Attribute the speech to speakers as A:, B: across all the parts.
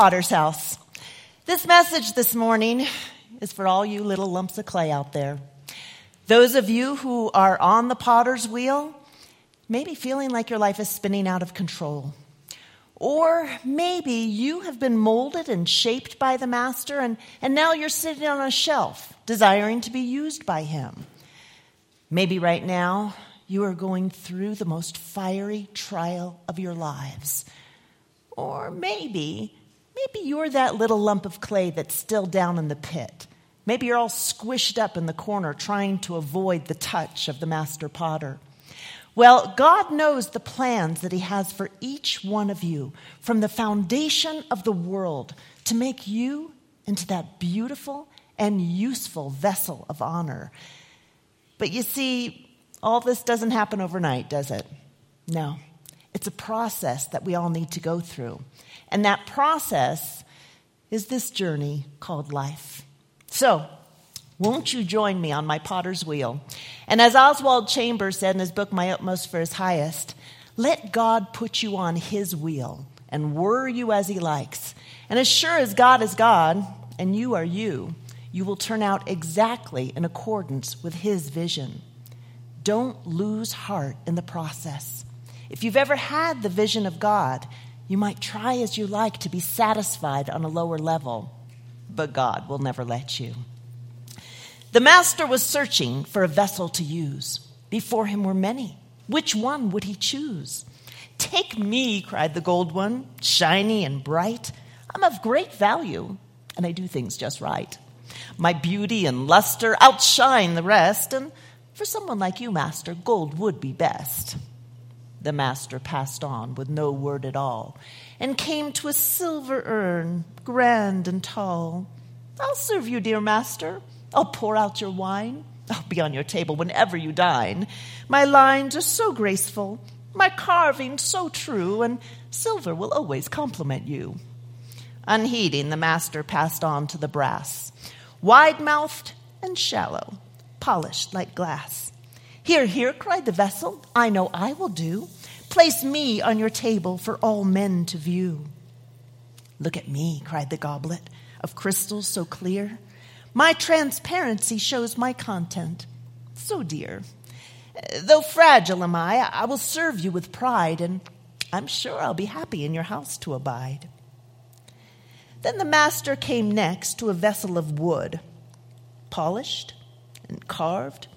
A: Potter's house. This message this morning is for all you little lumps of clay out there. Those of you who are on the potter's wheel, maybe feeling like your life is spinning out of control. Or maybe you have been molded and shaped by the master, and, and now you're sitting on a shelf, desiring to be used by him. Maybe right now you are going through the most fiery trial of your lives. Or maybe Maybe you're that little lump of clay that's still down in the pit. Maybe you're all squished up in the corner trying to avoid the touch of the master potter. Well, God knows the plans that He has for each one of you from the foundation of the world to make you into that beautiful and useful vessel of honor. But you see, all this doesn't happen overnight, does it? No. It's a process that we all need to go through. And that process is this journey called life. So, won't you join me on my potter's wheel? And as Oswald Chambers said in his book, My Utmost for His Highest, let God put you on his wheel and whir you as he likes. And as sure as God is God and you are you, you will turn out exactly in accordance with his vision. Don't lose heart in the process. If you've ever had the vision of God, you might try as you like to be satisfied on a lower level, but God will never let you. The master was searching for a vessel to use. Before him were many. Which one would he choose? Take me, cried the gold one, shiny and bright. I'm of great value, and I do things just right. My beauty and luster outshine the rest, and for someone like you, master, gold would be best. The master passed on with no word at all and came to a silver urn, grand and tall. I'll serve you, dear master. I'll pour out your wine. I'll be on your table whenever you dine. My lines are so graceful, my carving so true, and silver will always compliment you. Unheeding, the master passed on to the brass, wide mouthed and shallow, polished like glass. Here, here, cried the vessel, I know I will do. Place me on your table for all men to view. Look at me, cried the goblet, of crystal so clear. My transparency shows my content, so dear. Though fragile am I, I will serve you with pride, and I'm sure I'll be happy in your house to abide. Then the master came next to a vessel of wood, polished and carved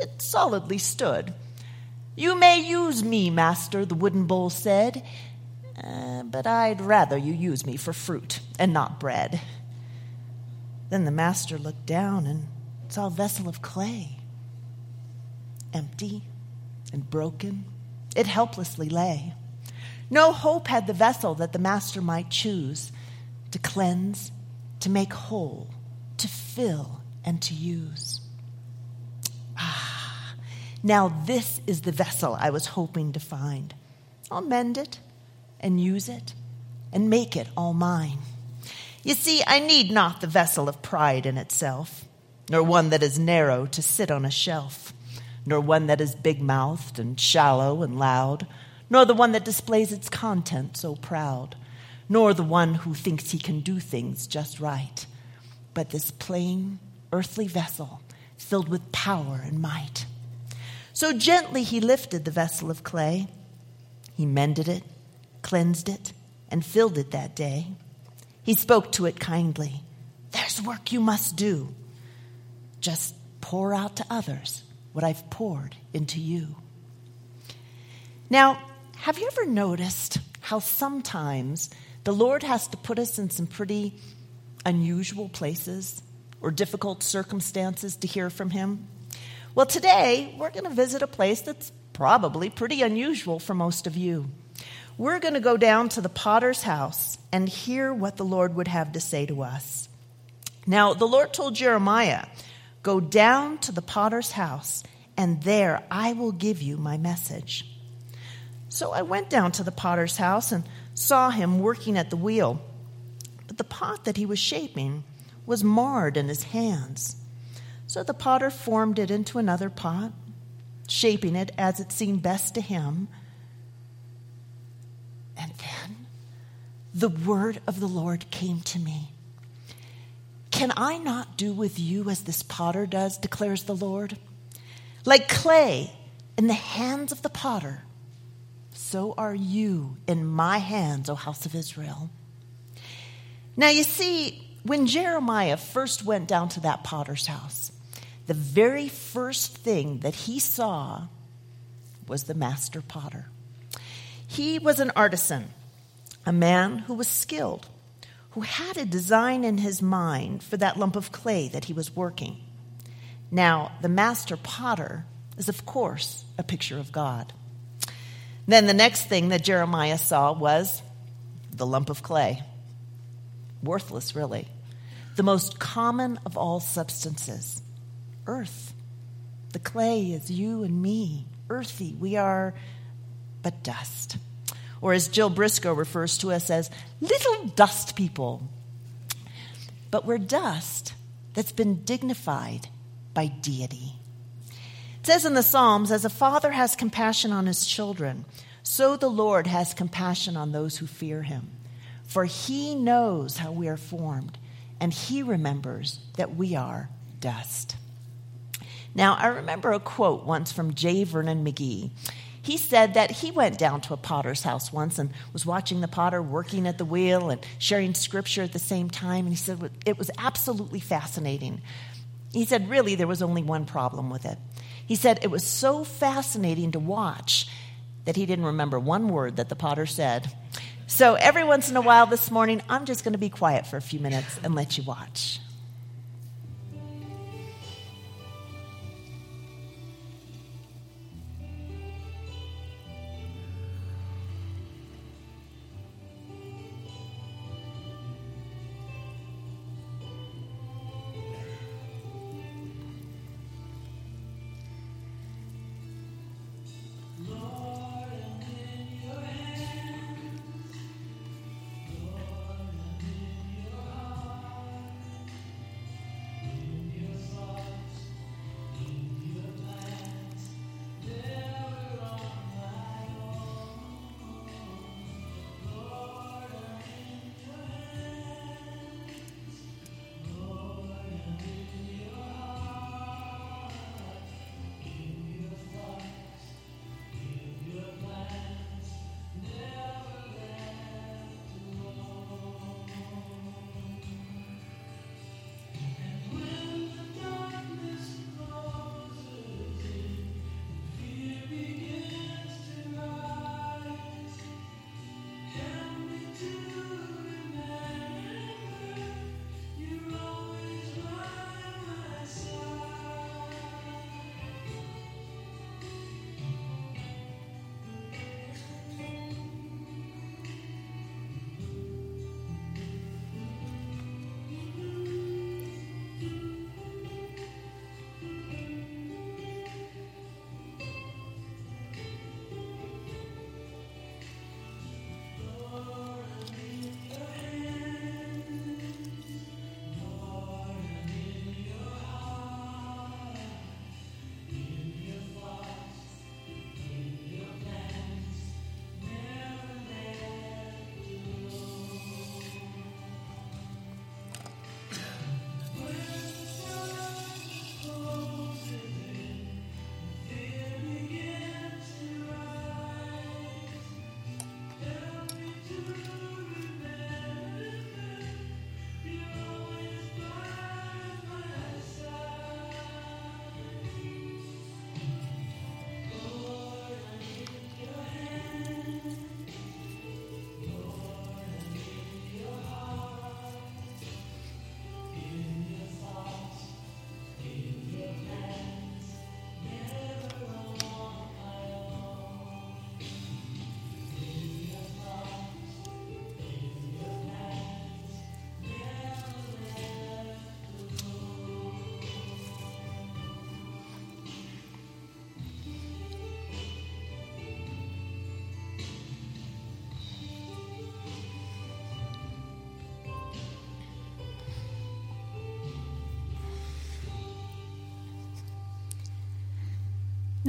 A: it solidly stood. You may use me, master, the wooden bowl said, uh, but I'd rather you use me for fruit and not bread. Then the master looked down and saw a vessel of clay, empty and broken. It helplessly lay. No hope had the vessel that the master might choose to cleanse, to make whole, to fill, and to use. Now, this is the vessel I was hoping to find. I'll mend it and use it and make it all mine. You see, I need not the vessel of pride in itself, nor one that is narrow to sit on a shelf, nor one that is big mouthed and shallow and loud, nor the one that displays its content so proud, nor the one who thinks he can do things just right, but this plain, earthly vessel filled with power and might. So gently he lifted the vessel of clay. He mended it, cleansed it, and filled it that day. He spoke to it kindly. There's work you must do. Just pour out to others what I've poured into you. Now, have you ever noticed how sometimes the Lord has to put us in some pretty unusual places or difficult circumstances to hear from Him? Well, today we're going to visit a place that's probably pretty unusual for most of you. We're going to go down to the potter's house and hear what the Lord would have to say to us. Now, the Lord told Jeremiah, Go down to the potter's house, and there I will give you my message. So I went down to the potter's house and saw him working at the wheel. But the pot that he was shaping was marred in his hands. So the potter formed it into another pot, shaping it as it seemed best to him. And then the word of the Lord came to me. Can I not do with you as this potter does, declares the Lord? Like clay in the hands of the potter, so are you in my hands, O house of Israel. Now, you see, when Jeremiah first went down to that potter's house, the very first thing that he saw was the master potter. He was an artisan, a man who was skilled, who had a design in his mind for that lump of clay that he was working. Now, the master potter is, of course, a picture of God. Then the next thing that Jeremiah saw was the lump of clay. Worthless, really. The most common of all substances earth. The clay is you and me, earthy. We are but dust. Or as Jill Briscoe refers to us as little dust people. But we're dust that's been dignified by deity. It says in the Psalms, as a father has compassion on his children, so the Lord has compassion on those who fear him. For he knows how we are formed, and he remembers that we are dust. Now, I remember a quote once from J. Vernon McGee. He said that he went down to a potter's house once and was watching the potter working at the wheel and sharing scripture at the same time. And he said it was absolutely fascinating. He said, really, there was only one problem with it. He said it was so fascinating to watch that he didn't remember one word that the potter said. So every once in a while this morning, I'm just going to be quiet for a few minutes and let you watch.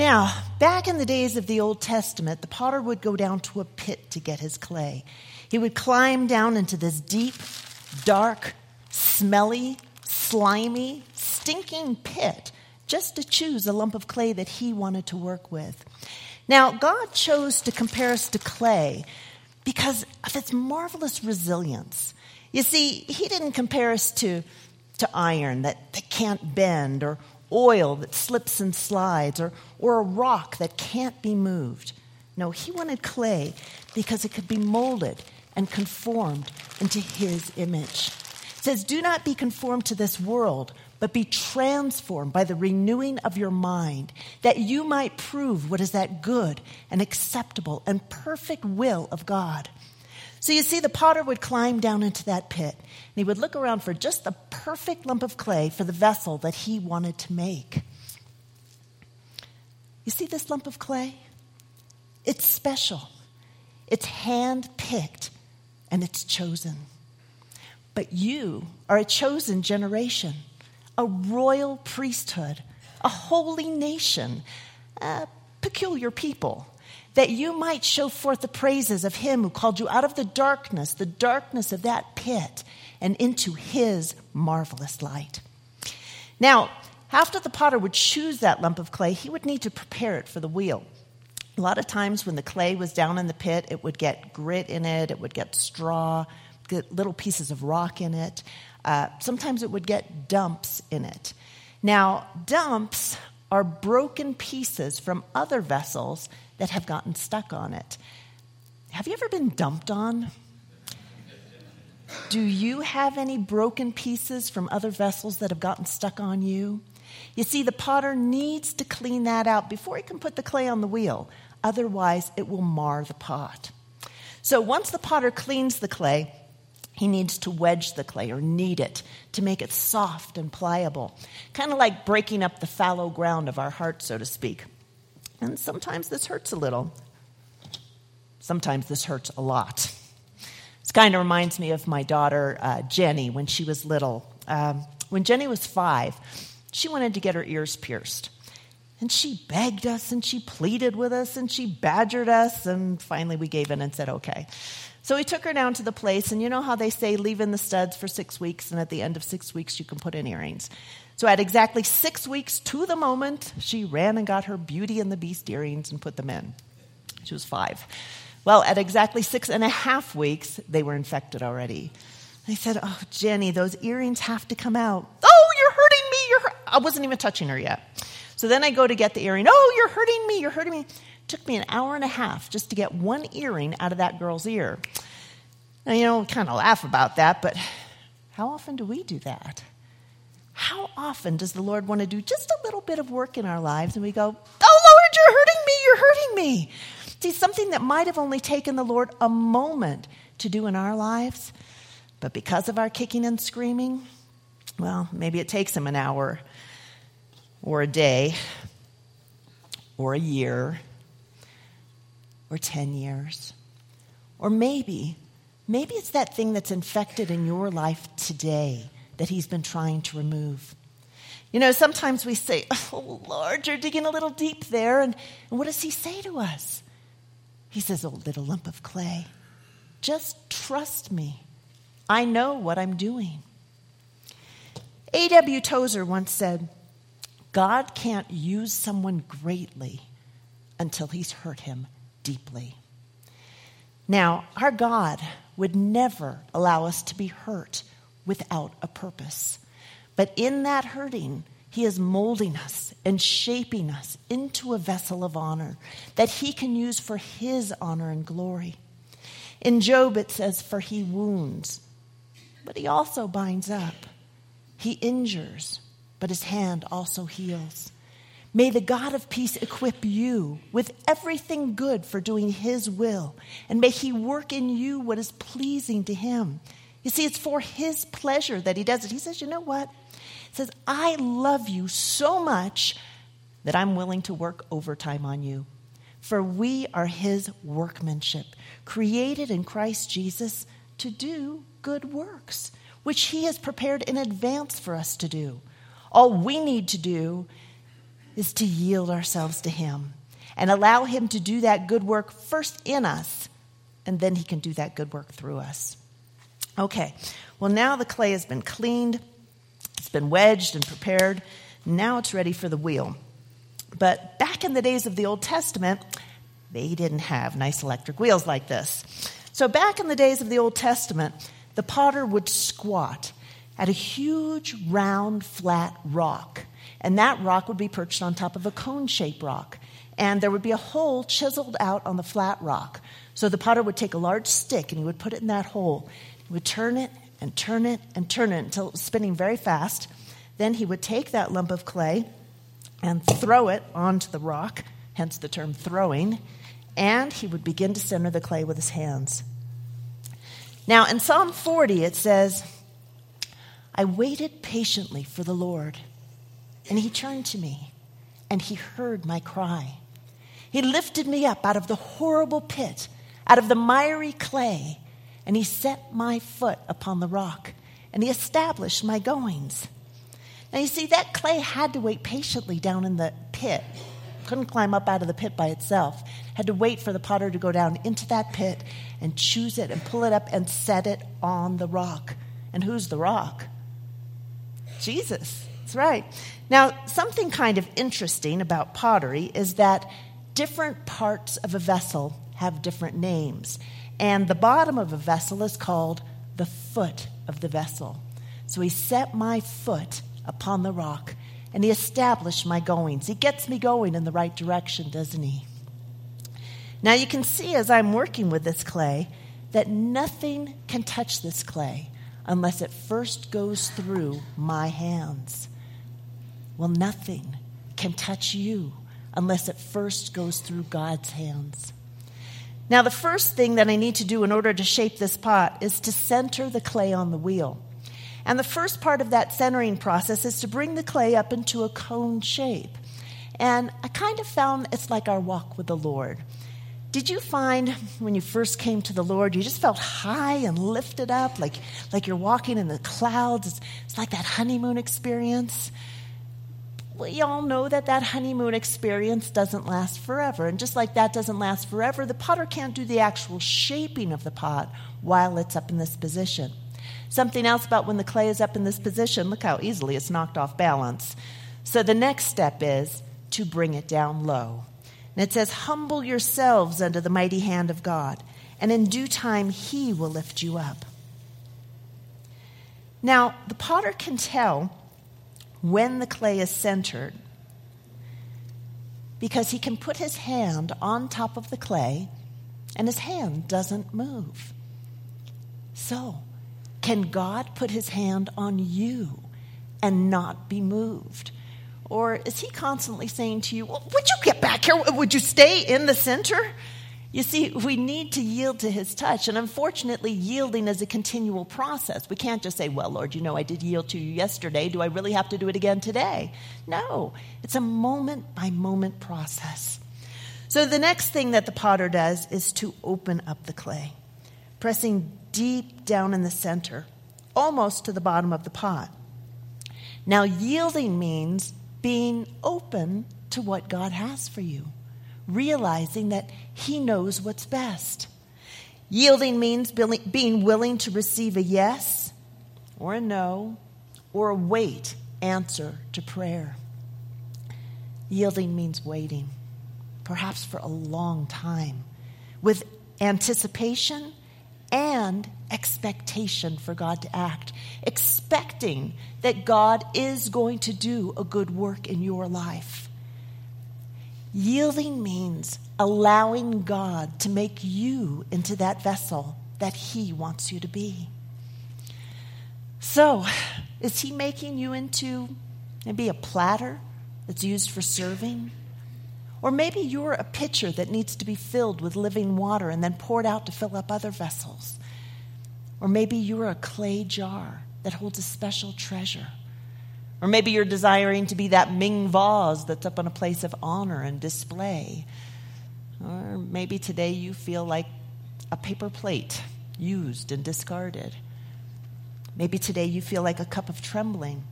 A: Now, back in the days of the Old Testament, the potter would go down to a pit to get his clay. He would climb down into this deep, dark, smelly, slimy, stinking pit just to choose a lump of clay that he wanted to work with. Now, God chose to compare us to clay because of its marvelous resilience. You see, he didn't compare us to, to iron that, that can't bend, or oil that slips and slides, or, or a rock that can't be moved. No, he wanted clay because it could be molded and conformed into his image. It says, Do not be conformed to this world, but be transformed by the renewing of your mind, that you might prove what is that good and acceptable and perfect will of God. So you see, the potter would climb down into that pit, and he would look around for just the perfect lump of clay for the vessel that he wanted to make. You see this lump of clay? It's special, it's hand picked, and it's chosen. But you are a chosen generation a royal priesthood, a holy nation, a peculiar people, that you might show forth the praises of him who called you out of the darkness, the darkness of that pit, and into his marvelous light. Now, after the potter would choose that lump of clay, he would need to prepare it for the wheel. A lot of times when the clay was down in the pit, it would get grit in it, it would get straw, get little pieces of rock in it. Uh, sometimes it would get dumps in it. Now, dumps are broken pieces from other vessels that have gotten stuck on it. Have you ever been dumped on? Do you have any broken pieces from other vessels that have gotten stuck on you? You see, the potter needs to clean that out before he can put the clay on the wheel. Otherwise, it will mar the pot. So once the potter cleans the clay, he needs to wedge the clay or knead it to make it soft and pliable, kind of like breaking up the fallow ground of our heart, so to speak. And sometimes this hurts a little. Sometimes this hurts a lot. This kind of reminds me of my daughter, uh, Jenny, when she was little. Um, when Jenny was five, she wanted to get her ears pierced. And she begged us and she pleaded with us and she badgered us. And finally, we gave in and said, okay. So we took her down to the place, and you know how they say leave in the studs for six weeks, and at the end of six weeks, you can put in earrings. So at exactly six weeks to the moment, she ran and got her Beauty and the Beast earrings and put them in. She was five. Well, at exactly six and a half weeks, they were infected already. I said, Oh, Jenny, those earrings have to come out. Oh, you're hurting me. You're hurt. I wasn't even touching her yet. So then I go to get the earring. Oh, you're hurting me. You're hurting me It took me an hour and a half just to get one earring out of that girl's ear. Now, you know, we kind of laugh about that, but how often do we do that? How often does the Lord want to do just a little bit of work in our lives and we go, Oh, Lord, you're hurting me, you're hurting me? See, something that might have only taken the Lord a moment to do in our lives, but because of our kicking and screaming, well, maybe it takes him an hour or a day or a year or 10 years. Or maybe, maybe it's that thing that's infected in your life today that he's been trying to remove. You know, sometimes we say, Oh, Lord, you're digging a little deep there. And, and what does he say to us? He says, Oh, little lump of clay, just trust me. I know what I'm doing. A.W. Tozer once said, God can't use someone greatly until he's hurt him deeply. Now, our God would never allow us to be hurt without a purpose. But in that hurting, he is molding us and shaping us into a vessel of honor that he can use for his honor and glory. In Job, it says, For he wounds, but he also binds up. He injures, but his hand also heals. May the God of peace equip you with everything good for doing his will, and may he work in you what is pleasing to him. You see, it's for his pleasure that he does it. He says, You know what? He says, I love you so much that I'm willing to work overtime on you. For we are his workmanship, created in Christ Jesus to do good works, which he has prepared in advance for us to do. All we need to do is to yield ourselves to Him and allow Him to do that good work first in us and then he can do that good work through us. Okay, well, now the clay has been cleaned, it's been wedged and prepared. Now it's ready for the wheel. But back in the days of the Old Testament, they didn't have nice electric wheels like this. So, back in the days of the Old Testament, the potter would squat at a huge, round, flat rock. And that rock would be perched on top of a cone shaped rock. And there would be a hole chiseled out on the flat rock. So the potter would take a large stick and he would put it in that hole. Would turn it and turn it and turn it until it was spinning very fast. Then he would take that lump of clay and throw it onto the rock, hence the term throwing, and he would begin to center the clay with his hands. Now, in Psalm 40, it says, I waited patiently for the Lord, and he turned to me, and he heard my cry. He lifted me up out of the horrible pit, out of the miry clay, and he set my foot upon the rock, and he established my goings. Now, you see, that clay had to wait patiently down in the pit. Couldn't climb up out of the pit by itself. Had to wait for the potter to go down into that pit and choose it and pull it up and set it on the rock. And who's the rock? Jesus. That's right. Now, something kind of interesting about pottery is that different parts of a vessel have different names. And the bottom of a vessel is called the foot of the vessel. So he set my foot upon the rock, and he established my goings. He gets me going in the right direction, doesn't he? Now you can see as I'm working with this clay that nothing can touch this clay unless it first goes through my hands. Well, nothing can touch you unless it first goes through God's hands. Now, the first thing that I need to do in order to shape this pot is to center the clay on the wheel. And the first part of that centering process is to bring the clay up into a cone shape. And I kind of found it's like our walk with the Lord. Did you find when you first came to the Lord, you just felt high and lifted up, like, like you're walking in the clouds? It's, it's like that honeymoon experience. We all know that that honeymoon experience doesn't last forever. And just like that doesn't last forever, the potter can't do the actual shaping of the pot while it's up in this position. Something else about when the clay is up in this position, look how easily it's knocked off balance. So the next step is to bring it down low. And it says, Humble yourselves under the mighty hand of God, and in due time he will lift you up. Now, the potter can tell when the clay is centered because he can put his hand on top of the clay and his hand doesn't move. So, can God put his hand on you and not be moved? Or is he constantly saying to you, well, Would you get back here? Would you stay in the center? You see, we need to yield to his touch. And unfortunately, yielding is a continual process. We can't just say, Well, Lord, you know, I did yield to you yesterday. Do I really have to do it again today? No, it's a moment by moment process. So the next thing that the potter does is to open up the clay, pressing deep down in the center, almost to the bottom of the pot. Now, yielding means being open to what God has for you, realizing that He knows what's best. Yielding means being willing to receive a yes or a no or a wait answer to prayer. Yielding means waiting, perhaps for a long time, with anticipation and expectation for God to act, expecting that God is going to do a good work in your life. Yielding means allowing God to make you into that vessel that He wants you to be. So, is He making you into maybe a platter that's used for serving? Or maybe you're a pitcher that needs to be filled with living water and then poured out to fill up other vessels. Or maybe you're a clay jar that holds a special treasure. Or maybe you're desiring to be that Ming vase that's up on a place of honor and display. Or maybe today you feel like a paper plate used and discarded. Maybe today you feel like a cup of trembling.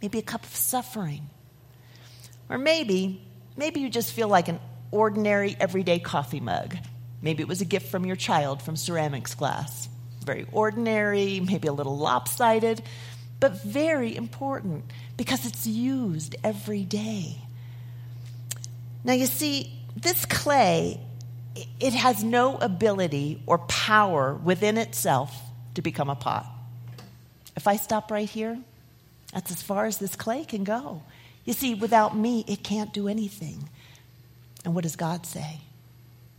A: Maybe a cup of suffering. Or maybe Maybe you just feel like an ordinary, everyday coffee mug. Maybe it was a gift from your child from ceramics class. Very ordinary, maybe a little lopsided, but very important because it's used every day. Now, you see, this clay, it has no ability or power within itself to become a pot. If I stop right here, that's as far as this clay can go. You see, without me, it can't do anything. And what does God say?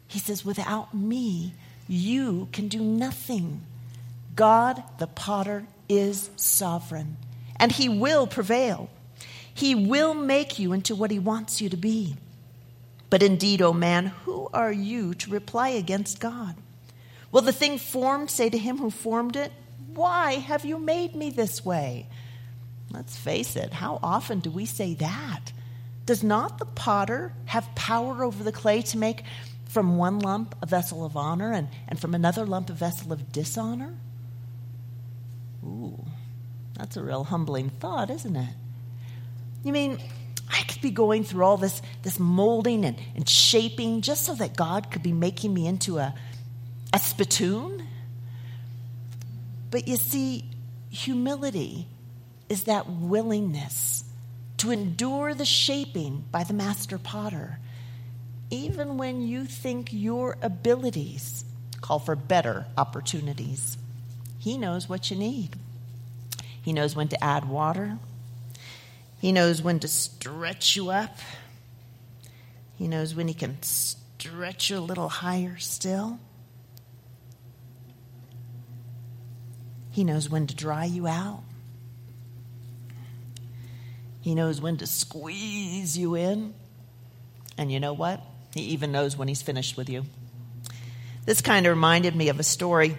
A: He says, without me, you can do nothing. God, the potter, is sovereign, and he will prevail. He will make you into what he wants you to be. But indeed, O oh man, who are you to reply against God? Will the thing formed say to him who formed it, Why have you made me this way? Let's face it, how often do we say that? Does not the potter have power over the clay to make from one lump a vessel of honor and, and from another lump a vessel of dishonor? That's a real humbling thought, isn't it? You mean, I could be going through all this, this molding and, and shaping just so that God could be making me into a, a spittoon? But you see, humility is that willingness to endure the shaping by the master potter, even when you think your abilities call for better opportunities. He knows what you need. He knows when to add water. He knows when to stretch you up. He knows when he can stretch you a little higher still. He knows when to dry you out. He knows when to squeeze you in. And you know what? He even knows when he's finished with you. This kind of reminded me of a story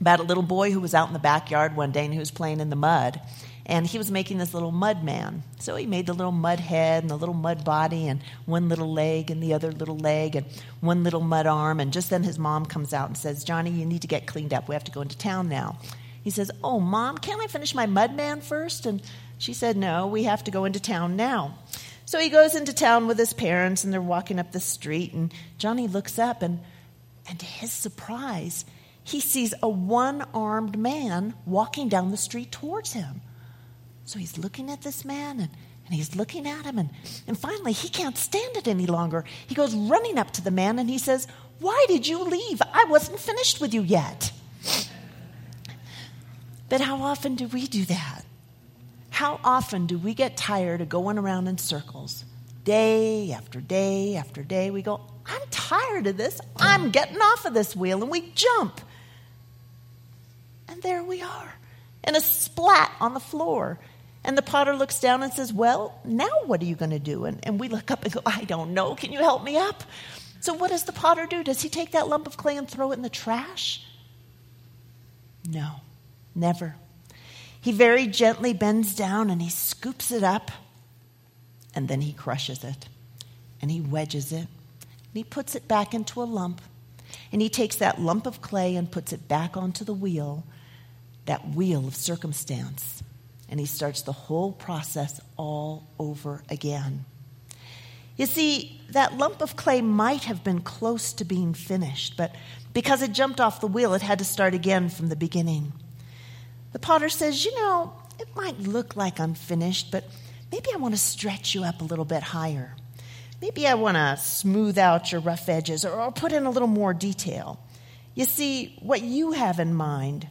A: about a little boy who was out in the backyard one day and he was playing in the mud. And he was making this little mud man. So he made the little mud head and the little mud body and one little leg and the other little leg and one little mud arm. And just then his mom comes out and says, Johnny, you need to get cleaned up. We have to go into town now. He says, Oh, mom, can't I finish my mud man first? And she said, No, we have to go into town now. So he goes into town with his parents and they're walking up the street. And Johnny looks up and, and to his surprise, he sees a one armed man walking down the street towards him. So he's looking at this man and, and he's looking at him. And, and finally, he can't stand it any longer. He goes running up to the man and he says, Why did you leave? I wasn't finished with you yet. But how often do we do that? How often do we get tired of going around in circles? Day after day after day, we go, I'm tired of this. I'm getting off of this wheel, and we jump. And there we are, in a splat on the floor. And the potter looks down and says, Well, now what are you going to do? And, and we look up and go, I don't know. Can you help me up? So, what does the potter do? Does he take that lump of clay and throw it in the trash? No, never. He very gently bends down and he scoops it up, and then he crushes it, and he wedges it, and he puts it back into a lump. And he takes that lump of clay and puts it back onto the wheel that wheel of circumstance. And he starts the whole process all over again. You see, that lump of clay might have been close to being finished, but because it jumped off the wheel, it had to start again from the beginning. The potter says, You know, it might look like I'm finished, but maybe I want to stretch you up a little bit higher. Maybe I want to smooth out your rough edges or, or put in a little more detail. You see, what you have in mind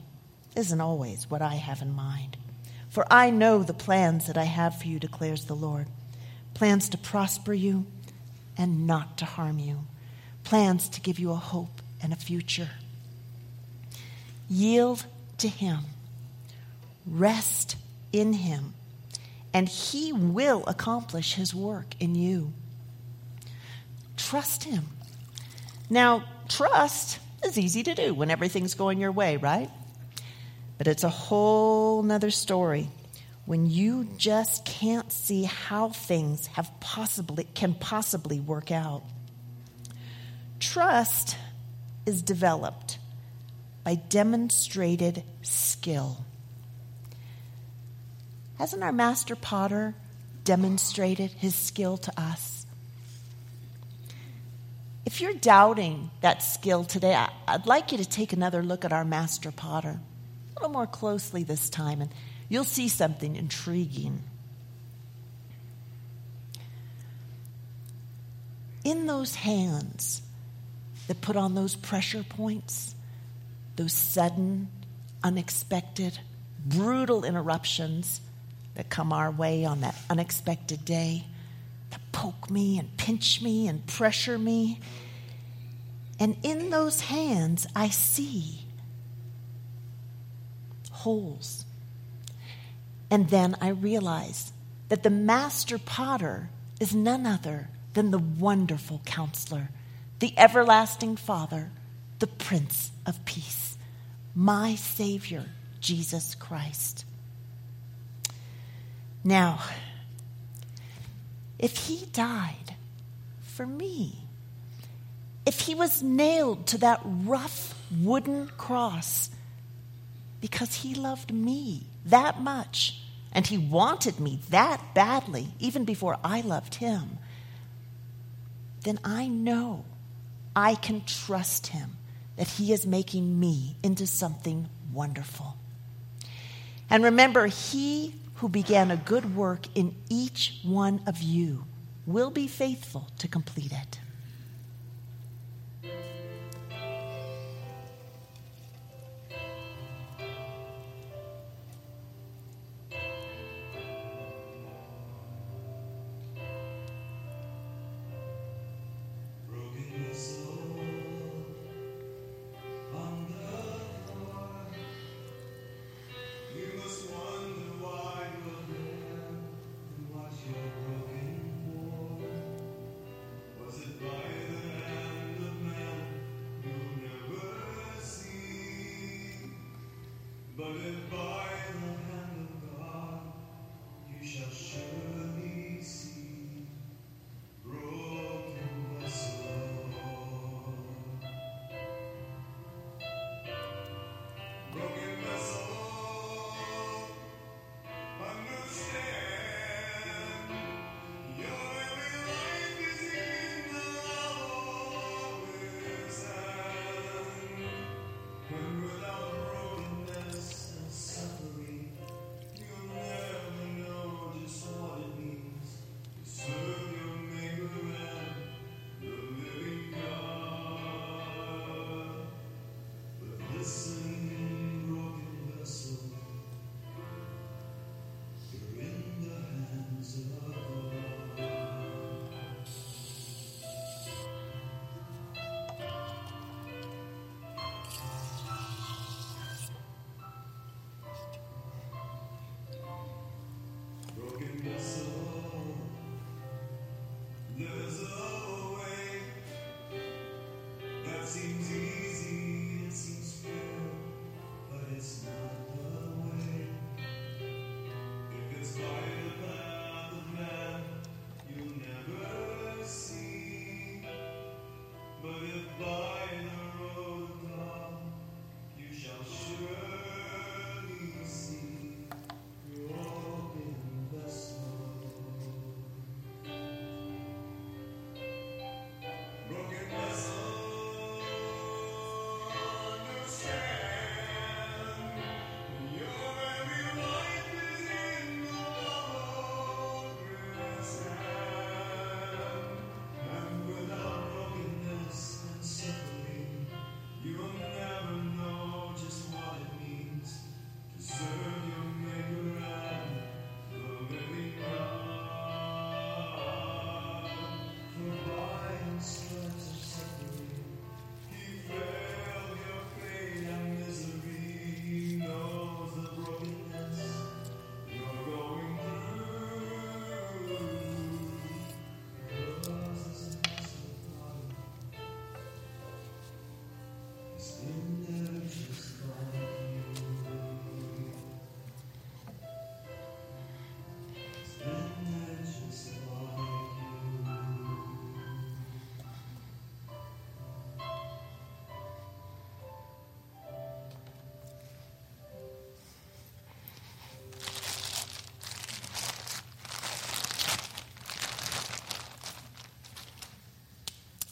A: isn't always what I have in mind. For I know the plans that I have for you, declares the Lord plans to prosper you and not to harm you, plans to give you a hope and a future. Yield to Him, rest in Him, and He will accomplish His work in you. Trust Him. Now, trust is easy to do when everything's going your way, right? But it's a whole nother story when you just can't see how things have possibly can possibly work out. Trust is developed by demonstrated skill. Hasn't our master potter demonstrated his skill to us? If you're doubting that skill today, I'd like you to take another look at our master potter a little more closely this time, and you'll see something intriguing. In those hands that put on those pressure points, those sudden, unexpected, brutal interruptions that come our way on that unexpected day, that poke me and pinch me and pressure me. And in those hands, I see holes. And then I realize that the master potter is none other than the wonderful counselor, the everlasting Father, the Prince of Peace, my Savior, Jesus Christ. Now, if he died for me, if he was nailed to that rough wooden cross because he loved me that much and he wanted me that badly, even before I loved him, then I know I can trust him that he is making me into something wonderful. And remember, he who began a good work in each one of you will be faithful to complete it.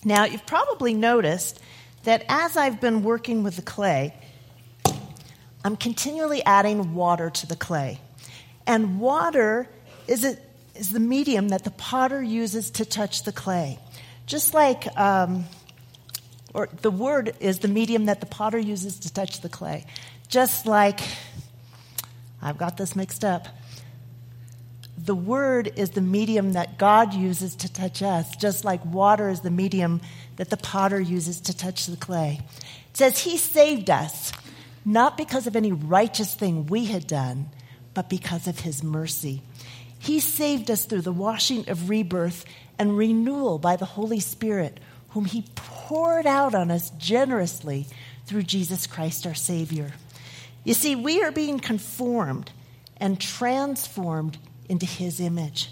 A: Now, you've probably noticed that as I've been working with the clay, I'm continually adding water to the clay. And water is, a, is the medium that the potter uses to touch the clay. Just like, um, or the word is the medium that the potter uses to touch the clay. Just like, I've got this mixed up. The word is the medium that God uses to touch us, just like water is the medium that the potter uses to touch the clay. It says, He saved us, not because of any righteous thing we had done, but because of His mercy. He saved us through the washing of rebirth and renewal by the Holy Spirit, whom He poured out on us generously through Jesus Christ our Savior. You see, we are being conformed and transformed into His image.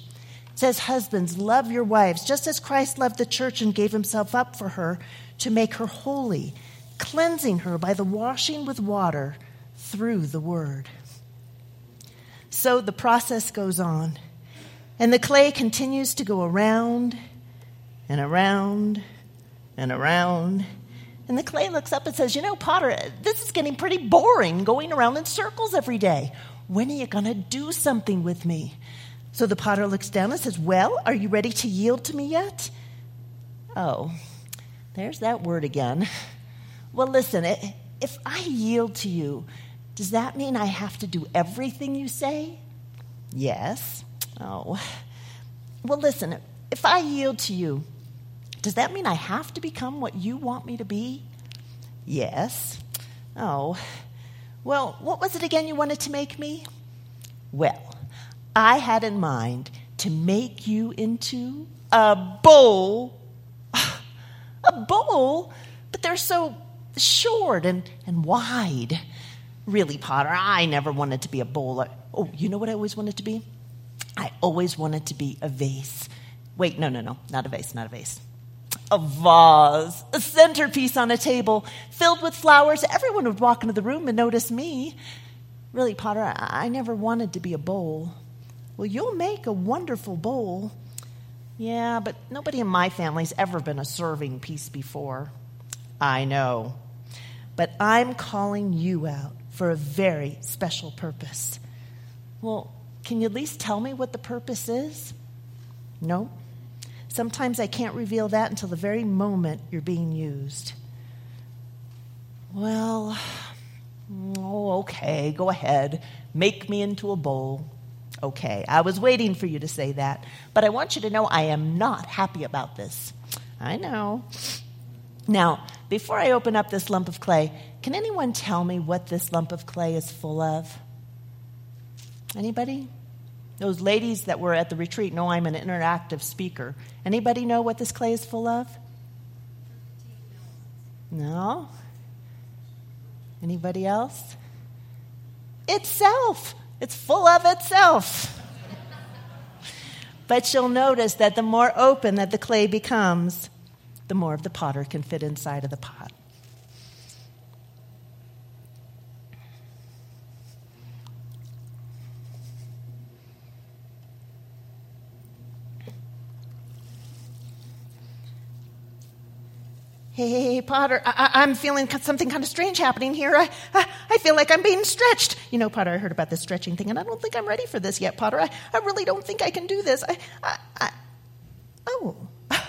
A: It says, Husbands, love your wives, just as Christ loved the church and gave Himself up for her to make her holy, cleansing her by the washing with water through the Word. So the process goes on. And the clay continues to go around and around and around. And the clay looks up and says, You know, Potter, this is getting pretty boring going around in circles every day. When are you going to do something with me? So the potter looks down and says, Well, are you ready to yield to me yet? Oh, there's that word again. Well, listen, if I yield to you, does that mean I have to do everything you say? Yes. Oh. Well, listen, if I yield to you, does that mean I have to become what you want me to be? Yes. Oh. Well, what was it again you wanted to make me? Well, I had in mind to make you into a bowl. a bowl? But they're so short and, and wide. Really, Potter, I never wanted to be a bowl. Oh, you know what I always wanted to be? I always wanted to be a vase. Wait, no, no, no, not a vase, not a vase. A vase, a centerpiece on a table filled with flowers. Everyone would walk into the room and notice me. Really, Potter, I, I never wanted to be a bowl. Well, you'll make a wonderful bowl. Yeah, but nobody in my family's ever been a serving piece before. I know. But I'm calling you out for a very special purpose. Well, can you at least tell me what the purpose is? No. Sometimes I can't reveal that until the very moment you're being used. Well, oh, okay, go ahead. Make me into a bowl. Okay, I was waiting for you to say that, but I want you to know I am not happy about this. I know. Now, before I open up this lump of clay, can anyone tell me what this lump of clay is full of? Anybody? Those ladies that were at the retreat know I'm an interactive speaker. Anybody know what this clay is full of? No? Anybody else? Itself. It's full of itself. but you'll notice that the more open that the clay becomes, the more of the potter can fit inside of the pot. Hey, Potter, I, am feeling something kind of strange happening here. I, I, I, feel like I'm being stretched. You know, Potter, I heard about this stretching thing, and I don't think I'm ready for this yet, Potter. I, I really don't think I can do this. I, I, I, oh,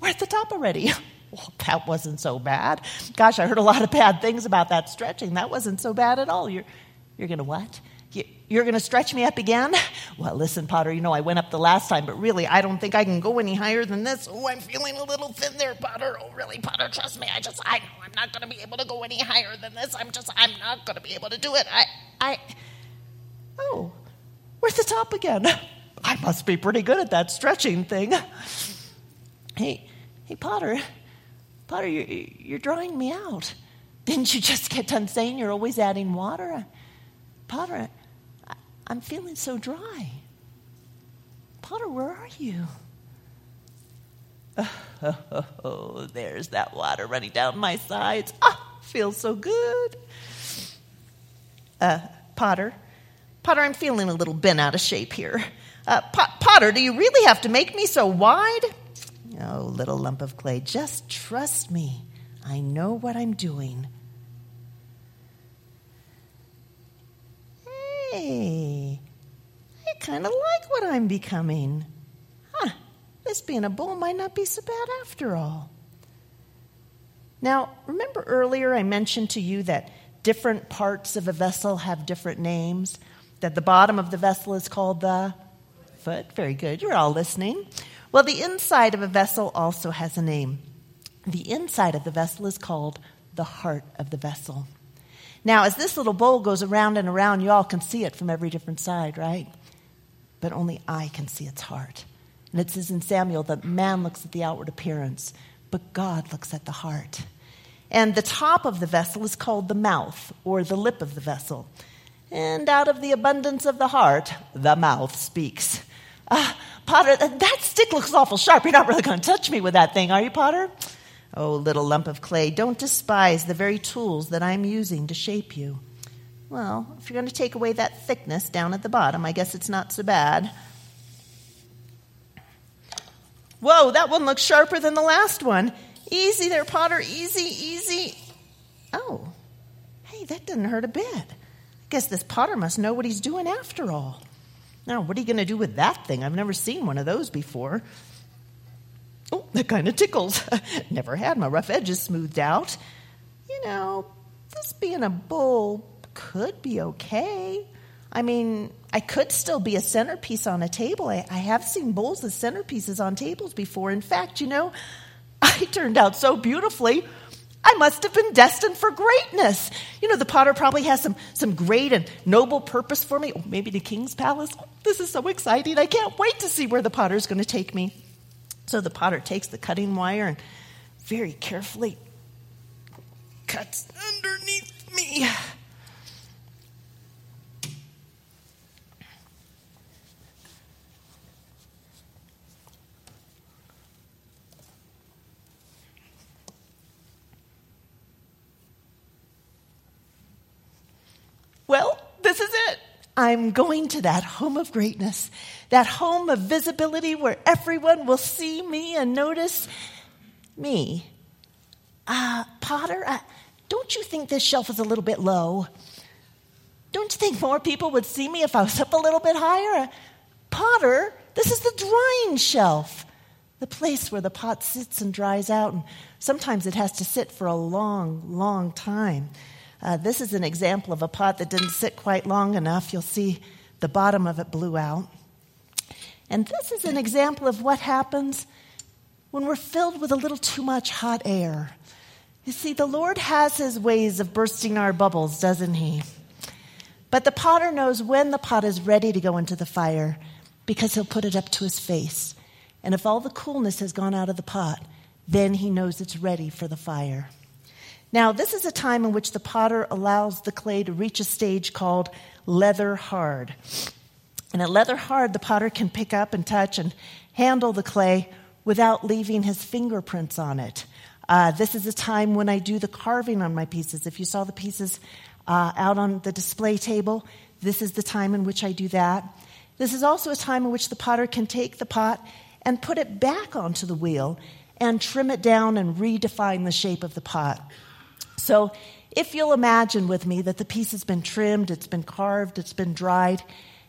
A: we're at the top already. Well, that wasn't so bad. Gosh, I heard a lot of bad things about that stretching. That wasn't so bad at all. You're, you're going to what? You're going to stretch me up again? Well, listen, Potter, you know I went up the last time, but really, I don't think I can go any higher than this. Oh, I'm feeling a little thin there, Potter. Oh, really, Potter, trust me. I just, I know I'm not going to be able to go any higher than this. I'm just, I'm not going to be able to do it. I, I, oh, we're at the top again. I must be pretty good at that stretching thing. Hey, hey, Potter, Potter, you're, you're drawing me out. Didn't you just get done saying you're always adding water? Potter, I'm feeling so dry. Potter, where are you? Oh, there's that water running down my sides. Ah, feels so good. Uh, Potter, Potter, I'm feeling a little bent out of shape here. Uh, Potter, do you really have to make me so wide? Oh, little lump of clay, just trust me. I know what I'm doing. Hey, I kind of like what I'm becoming. Huh, this being a bull might not be so bad after all. Now, remember earlier I mentioned to you that different parts of a vessel have different names? That the bottom of the vessel is called the foot? Very good, you're all listening. Well, the inside of a vessel also has a name. The inside of the vessel is called the heart of the vessel. Now, as this little bowl goes around and around, you all can see it from every different side, right? But only I can see its heart. And it says in Samuel that man looks at the outward appearance, but God looks at the heart. And the top of the vessel is called the mouth, or the lip of the vessel. And out of the abundance of the heart, the mouth speaks. Uh, Potter, that stick looks awful sharp. You're not really going to touch me with that thing, are you, Potter? Oh, little lump of clay, don't despise the very tools that I'm using to shape you. Well, if you're going to take away that thickness down at the bottom, I guess it's not so bad. Whoa, that one looks sharper than the last one. Easy there, Potter. Easy, easy. Oh, hey, that didn't hurt a bit. I guess this Potter must know what he's doing after all. Now, what are you going to do with that thing? I've never seen one of those before. Oh, that kind of tickles. never had my rough edges smoothed out. You know, this being a bull could be okay. I mean, I could still be a centerpiece on a table. I, I have seen bowls as centerpieces on tables before. In fact, you know, I turned out so beautifully. I must have been destined for greatness. You know, the potter probably has some, some great and noble purpose for me. Oh, maybe the king's palace. Oh, this is so exciting. I can't wait to see where the potter's going to take me. So the potter takes the cutting wire and very carefully cuts underneath me. Well, this is it. I'm going to that home of greatness, that home of visibility where everyone will see me and notice me. Uh, Potter, uh, don't you think this shelf is a little bit low? Don't you think more people would see me if I was up a little bit higher? Uh, Potter, this is the drying shelf, the place where the pot sits and dries out, and sometimes it has to sit for a long, long time. Uh, this is an example of a pot that didn't sit quite long enough. You'll see the bottom of it blew out. And this is an example of what happens when we're filled with a little too much hot air. You see, the Lord has his ways of bursting our bubbles, doesn't he? But the potter knows when the pot is ready to go into the fire because he'll put it up to his face. And if all the coolness has gone out of the pot, then he knows it's ready for the fire. Now, this is a time in which the potter allows the clay to reach a stage called leather hard. And at leather hard, the potter can pick up and touch and handle the clay without leaving his fingerprints on it. Uh, this is a time when I do the carving on my pieces. If you saw the pieces uh, out on the display table, this is the time in which I do that. This is also a time in which the potter can take the pot and put it back onto the wheel and trim it down and redefine the shape of the pot. So, if you'll imagine with me that the piece has been trimmed, it's been carved, it's been dried,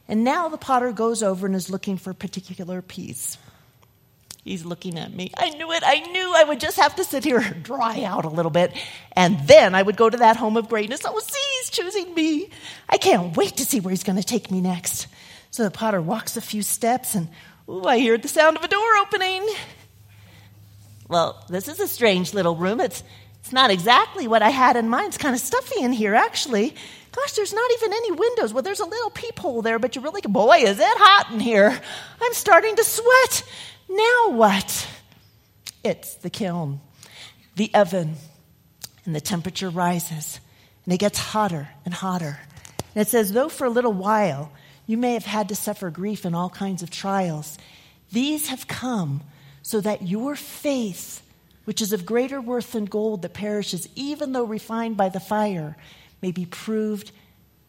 A: and now the potter goes over and is looking for a particular piece. He's looking at me. I knew it. I knew I would just have to sit here and dry out a little bit, and then I would go to that home of greatness. Oh, see, he's choosing me. I can't wait to see where he's going to take me next. So the potter walks a few steps, and ooh, I hear the sound of a door opening. Well, this is a strange little room. It's it's not exactly what I had in mind. It's kind of stuffy in here, actually. Gosh, there's not even any windows. Well, there's a little peephole there, but you're really, boy, is it hot in here. I'm starting to sweat. Now what? It's the kiln, the oven, and the temperature rises, and it gets hotter and hotter. And it says, though for a little while you may have had to suffer grief and all kinds of trials, these have come so that your faith which is of greater worth than gold that perishes, even though refined by the fire, may be proved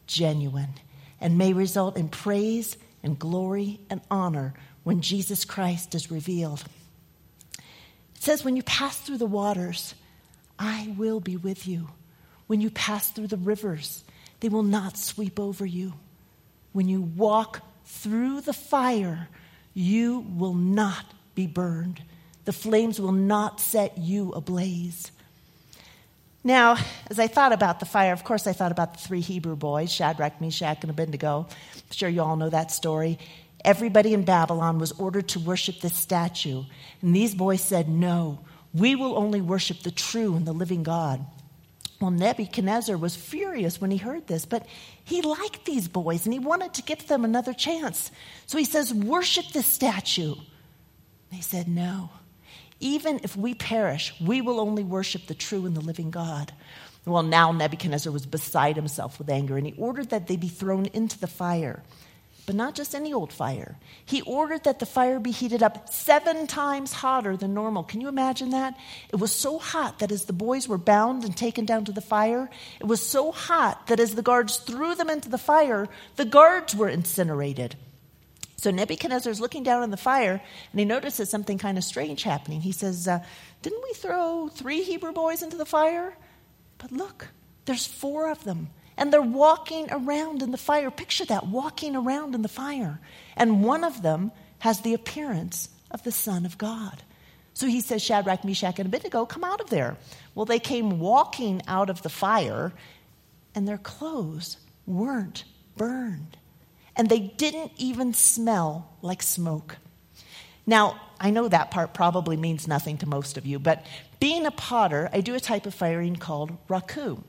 A: genuine and may result in praise and glory and honor when Jesus Christ is revealed. It says, When you pass through the waters, I will be with you. When you pass through the rivers, they will not sweep over you. When you walk through the fire, you will not be burned. The flames will not set you ablaze. Now, as I thought about the fire, of course, I thought about the three Hebrew boys, Shadrach, Meshach, and Abednego. I'm sure you all know that story. Everybody in Babylon was ordered to worship this statue. And these boys said, No, we will only worship the true and the living God. Well, Nebuchadnezzar was furious when he heard this, but he liked these boys and he wanted to give them another chance. So he says, Worship this statue. They said, No. Even if we perish, we will only worship the true and the living God. Well, now Nebuchadnezzar was beside himself with anger, and he ordered that they be thrown into the fire. But not just any old fire. He ordered that the fire be heated up seven times hotter than normal. Can you imagine that? It was so hot that as the boys were bound and taken down to the fire, it was so hot that as the guards threw them into the fire, the guards were incinerated. So Nebuchadnezzar is looking down on the fire and he notices something kind of strange happening. He says, uh, Didn't we throw three Hebrew boys into the fire? But look, there's four of them. And they're walking around in the fire. Picture that, walking around in the fire. And one of them has the appearance of the Son of God. So he says, Shadrach, Meshach, and Abednego, come out of there. Well, they came walking out of the fire, and their clothes weren't burned and they didn't even smell like smoke. Now, I know that part probably means nothing to most of you, but being a potter, I do a type of firing called raku.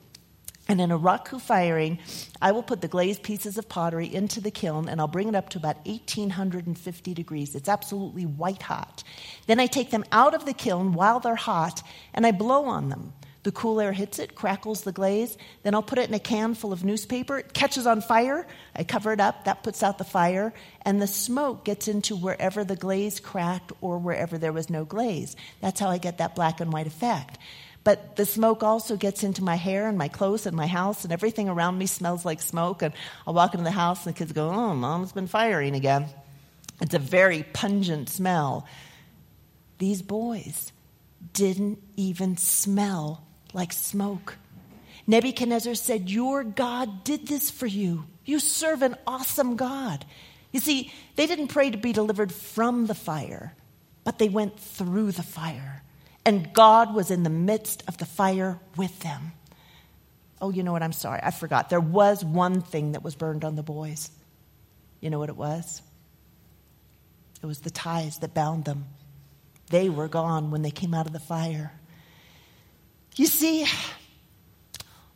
A: And in a raku firing, I will put the glazed pieces of pottery into the kiln and I'll bring it up to about 1850 degrees. It's absolutely white hot. Then I take them out of the kiln while they're hot and I blow on them. The cool air hits it, crackles the glaze. Then I'll put it in a can full of newspaper. It catches on fire. I cover it up. That puts out the fire. And the smoke gets into wherever the glaze cracked or wherever there was no glaze. That's how I get that black and white effect. But the smoke also gets into my hair and my clothes and my house, and everything around me smells like smoke. And I'll walk into the house, and the kids go, Oh, mom's been firing again. It's a very pungent smell. These boys didn't even smell like smoke. Nebuchadnezzar said, Your God did this for you. You serve an awesome God. You see, they didn't pray to be delivered from the fire, but they went through the fire. And God was in the midst of the fire with them. Oh, you know what? I'm sorry. I forgot. There was one thing that was burned on the boys. You know what it was? It was the ties that bound them. They were gone when they came out of the fire. You see,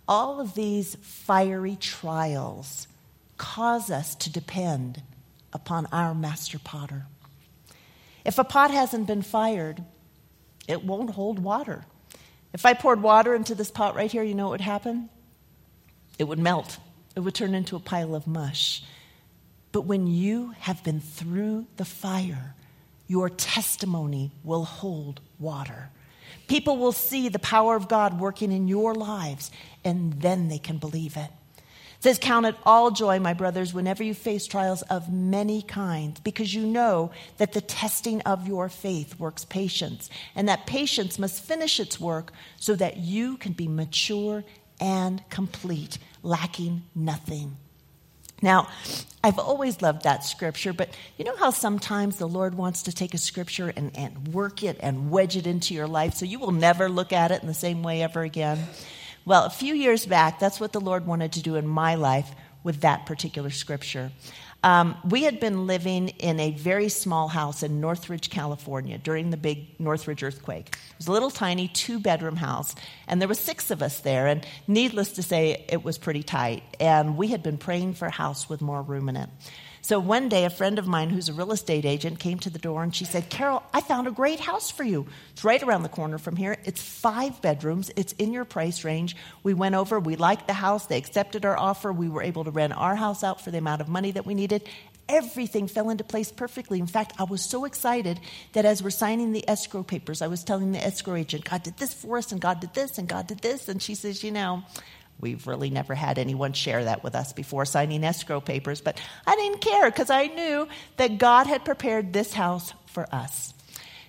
A: all of these fiery trials cause us to depend upon our master potter. If a pot hasn't been fired, it won't hold water. If I poured water into this pot right here, you know what would happen? It would melt, it would turn into a pile of mush. But when you have been through the fire, your testimony will hold water. People will see the power of God working in your lives, and then they can believe it. It says, Count it all joy, my brothers, whenever you face trials of many kinds, because you know that the testing of your faith works patience, and that patience must finish its work so that you can be mature and complete, lacking nothing. Now, I've always loved that scripture, but you know how sometimes the Lord wants to take a scripture and, and work it and wedge it into your life so you will never look at it in the same way ever again? Well, a few years back, that's what the Lord wanted to do in my life with that particular scripture. Um, we had been living in a very small house in Northridge, California during the big Northridge earthquake. It was a little tiny two bedroom house, and there were six of us there. And needless to say, it was pretty tight. And we had been praying for a house with more room in it. So one day, a friend of mine who's a real estate agent came to the door and she said, Carol, I found a great house for you. It's right around the corner from here. It's five bedrooms, it's in your price range. We went over, we liked the house, they accepted our offer. We were able to rent our house out for the amount of money that we needed. Everything fell into place perfectly. In fact, I was so excited that as we're signing the escrow papers, I was telling the escrow agent, God did this for us, and God did this, and God did this. And she says, You know, We've really never had anyone share that with us before signing escrow papers, but I didn't care because I knew that God had prepared this house for us.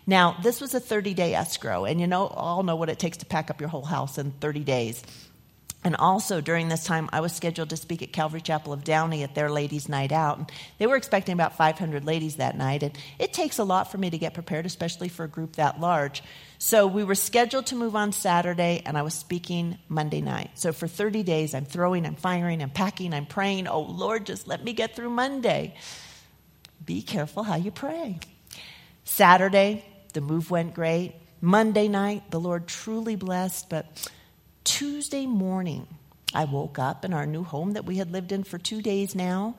A: Now, this was a 30 day escrow, and you know, all know what it takes to pack up your whole house in 30 days. And also during this time, I was scheduled to speak at Calvary Chapel of Downey at their ladies' night out. And they were expecting about 500 ladies that night. And it takes a lot for me to get prepared, especially for a group that large. So we were scheduled to move on Saturday, and I was speaking Monday night. So for 30 days, I'm throwing, I'm firing, I'm packing, I'm praying. Oh, Lord, just let me get through Monday. Be careful how you pray. Saturday, the move went great. Monday night, the Lord truly blessed, but Tuesday morning, I woke up in our new home that we had lived in for two days now,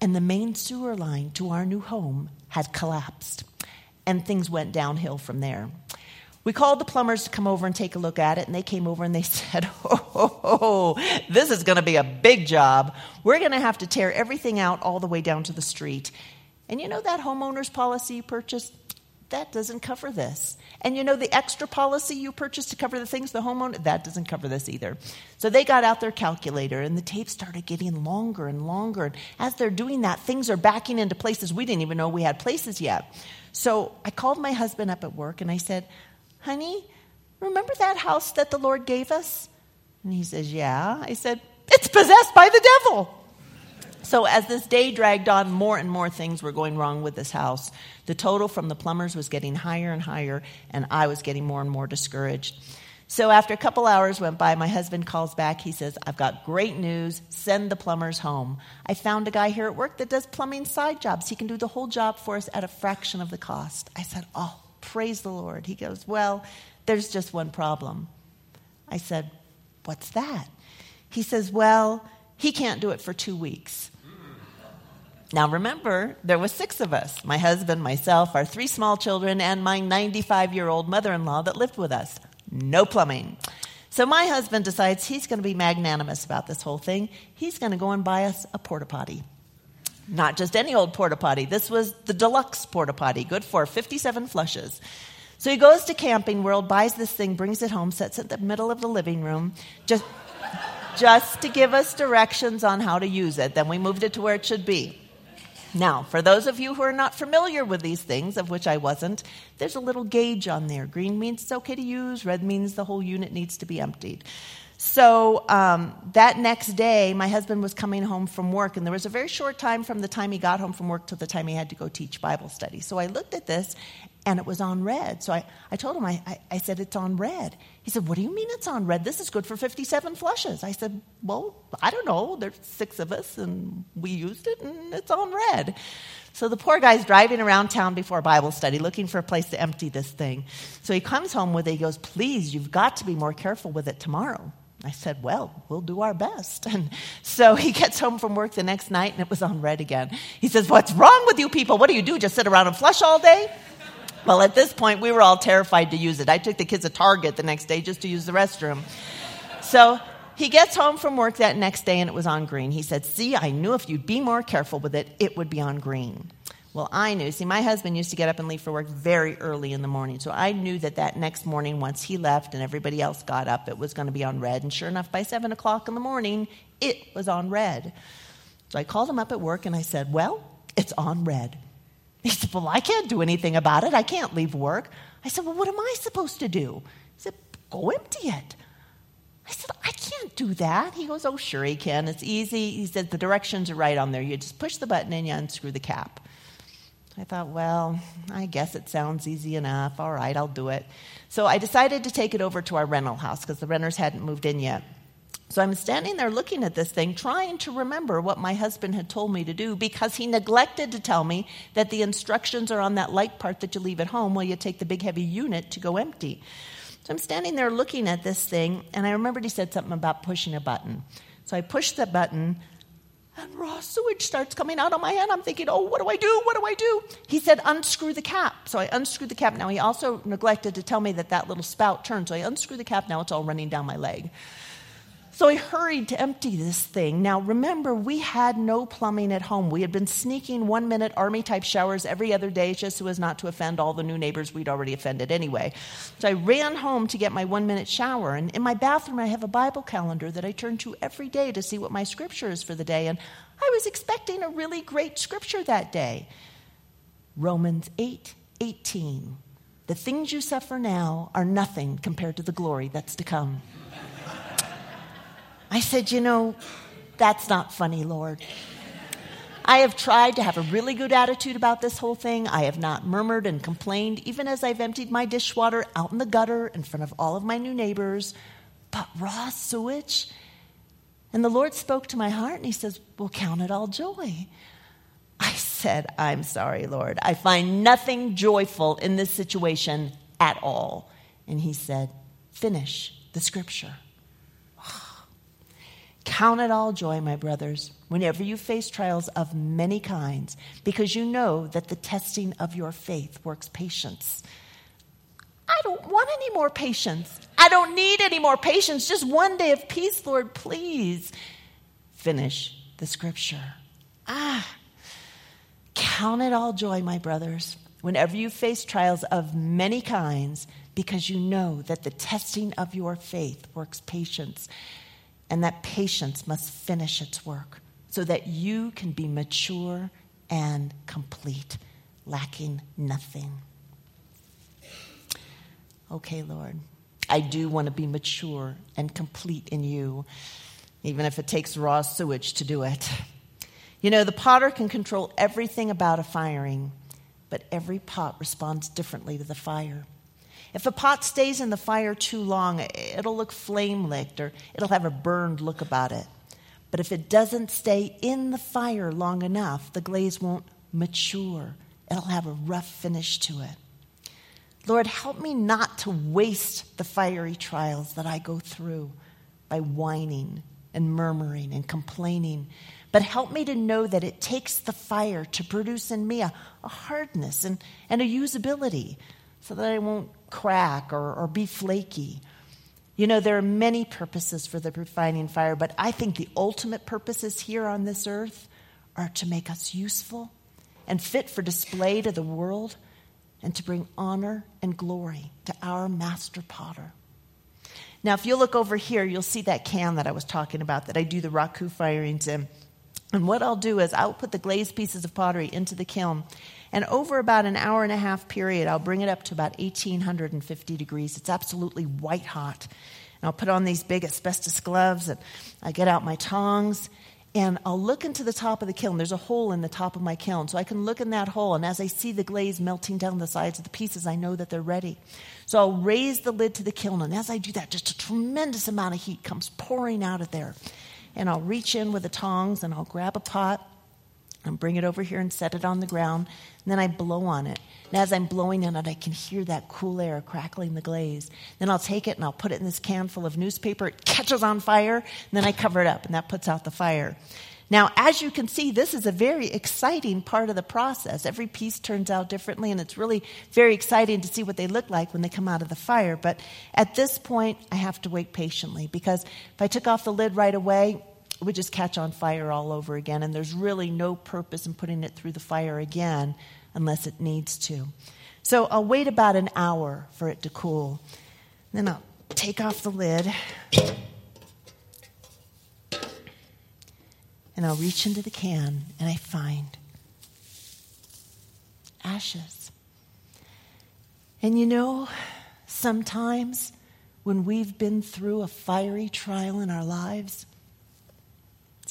A: and the main sewer line to our new home had collapsed, and things went downhill from there. We called the plumbers to come over and take a look at it, and they came over and they said, Oh, this is going to be a big job. We're going to have to tear everything out all the way down to the street. And you know that homeowner's policy you purchased? that doesn't cover this. And you know, the extra policy you purchased to cover the things the homeowner, that doesn't cover this either. So they got out their calculator and the tape started getting longer and longer. And as they're doing that, things are backing into places we didn't even know we had places yet. So I called my husband up at work and I said, honey, remember that house that the Lord gave us? And he says, yeah. I said, it's possessed by the devil. So, as this day dragged on, more and more things were going wrong with this house. The total from the plumbers was getting higher and higher, and I was getting more and more discouraged. So, after a couple hours went by, my husband calls back. He says, I've got great news. Send the plumbers home. I found a guy here at work that does plumbing side jobs. He can do the whole job for us at a fraction of the cost. I said, Oh, praise the Lord. He goes, Well, there's just one problem. I said, What's that? He says, Well, he can't do it for two weeks. Now remember, there was six of us my husband, myself, our three small children, and my 95 year old mother in law that lived with us. No plumbing. So my husband decides he's going to be magnanimous about this whole thing. He's going to go and buy us a porta potty. Not just any old porta potty. This was the deluxe porta potty, good for 57 flushes. So he goes to Camping World, buys this thing, brings it home, sets it in the middle of the living room, just, just to give us directions on how to use it. Then we moved it to where it should be. Now, for those of you who are not familiar with these things, of which I wasn't, there's a little gauge on there. Green means it's okay to use, red means the whole unit needs to be emptied. So um, that next day, my husband was coming home from work, and there was a very short time from the time he got home from work to the time he had to go teach Bible study. So I looked at this, and it was on red. So I, I told him, I, I, I, said, it's on red. He said, What do you mean it's on red? This is good for 57 flushes. I said, Well, I don't know. There's six of us, and we used it, and it's on red. So the poor guy's driving around town before Bible study looking for a place to empty this thing. So he comes home with it. He goes, Please, you've got to be more careful with it tomorrow. I said, Well, we'll do our best. And so he gets home from work the next night and it was on red again. He says, What's wrong with you people? What do you do? Just sit around and flush all day? Well, at this point, we were all terrified to use it. I took the kids to Target the next day just to use the restroom. So he gets home from work that next day and it was on green. He said, See, I knew if you'd be more careful with it, it would be on green. Well, I knew. See, my husband used to get up and leave for work very early in the morning. So I knew that that next morning, once he left and everybody else got up, it was going to be on red. And sure enough, by 7 o'clock in the morning, it was on red. So I called him up at work and I said, Well, it's on red. He said, Well, I can't do anything about it. I can't leave work. I said, Well, what am I supposed to do? He said, Go empty it. I said, I can't do that. He goes, Oh, sure, he can. It's easy. He said, The directions are right on there. You just push the button and you unscrew the cap. I thought, well, I guess it sounds easy enough. All right, I'll do it. So I decided to take it over to our rental house because the renters hadn't moved in yet. So I'm standing there looking at this thing, trying to remember what my husband had told me to do because he neglected to tell me that the instructions are on that light part that you leave at home while you take the big heavy unit to go empty. So I'm standing there looking at this thing, and I remembered he said something about pushing a button. So I pushed the button, and raw sewage starts coming out of my hand. I'm thinking, oh, what do I do? What do I do? He said, unscrew the cap. So I unscrewed the cap. Now, he also neglected to tell me that that little spout turned. So I unscrew the cap. Now it's all running down my leg. So I hurried to empty this thing. Now, remember, we had no plumbing at home. We had been sneaking one minute army type showers every other day just so as not to offend all the new neighbors we'd already offended anyway. So I ran home to get my one minute shower. And in my bathroom, I have a Bible calendar that I turn to every day to see what my scripture is for the day. And I was expecting a really great scripture that day Romans 8 18. the things you suffer now are nothing compared to the glory that's to come. I said, You know, that's not funny, Lord. I have tried to have a really good attitude about this whole thing. I have not murmured and complained, even as I've emptied my dishwater out in the gutter in front of all of my new neighbors. But raw sewage? And the Lord spoke to my heart and He says, Well, count it all joy. I said, I'm sorry, Lord. I find nothing joyful in this situation at all. And He said, Finish the scripture. Count it all joy, my brothers, whenever you face trials of many kinds, because you know that the testing of your faith works patience. I don't want any more patience. I don't need any more patience. Just one day of peace, Lord, please. Finish the scripture. Ah, count it all joy, my brothers, whenever you face trials of many kinds, because you know that the testing of your faith works patience and that patience must finish its work so that you can be mature and complete, lacking nothing. Okay, Lord, I do want to be mature and complete in you, even if it takes raw sewage to do it. You know, the potter can control everything about a firing, but every pot responds differently to the fire. If a pot stays in the fire too long, it'll look flame licked or it'll have a burned look about it. But if it doesn't stay in the fire long enough, the glaze won't mature. It'll have a rough finish to it. Lord, help me not to waste the fiery trials that I go through by whining and murmuring and complaining, but help me to know that it takes the fire to produce in me a, a hardness and, and a usability so that I won't crack or, or be flaky. You know, there are many purposes for the refining fire, but I think the ultimate purposes here on this earth are to make us useful and fit for display to the world and to bring honor and glory to our master potter. Now, if you look over here, you'll see that can that I was talking about that I do the raku firings in. And what I'll do is I'll put the glazed pieces of pottery into the kiln and over about an hour and a half period, I'll bring it up to about 1850 degrees. It's absolutely white hot. And I'll put on these big asbestos gloves and I get out my tongs and I'll look into the top of the kiln. There's a hole in the top of my kiln, so I can look in that hole. And as I see the glaze melting down the sides of the pieces, I know that they're ready. So I'll raise the lid to the kiln, and as I do that, just a tremendous amount of heat comes pouring out of there. And I'll reach in with the tongs and I'll grab a pot and bring it over here and set it on the ground. And then I blow on it. And as I'm blowing on it, I can hear that cool air crackling the glaze. Then I'll take it and I'll put it in this can full of newspaper. It catches on fire, and then I cover it up, and that puts out the fire. Now, as you can see, this is a very exciting part of the process. Every piece turns out differently, and it's really very exciting to see what they look like when they come out of the fire. But at this point, I have to wait patiently because if I took off the lid right away, it would just catch on fire all over again, and there's really no purpose in putting it through the fire again unless it needs to. So I'll wait about an hour for it to cool. Then I'll take off the lid and I'll reach into the can and I find ashes. And you know, sometimes when we've been through a fiery trial in our lives,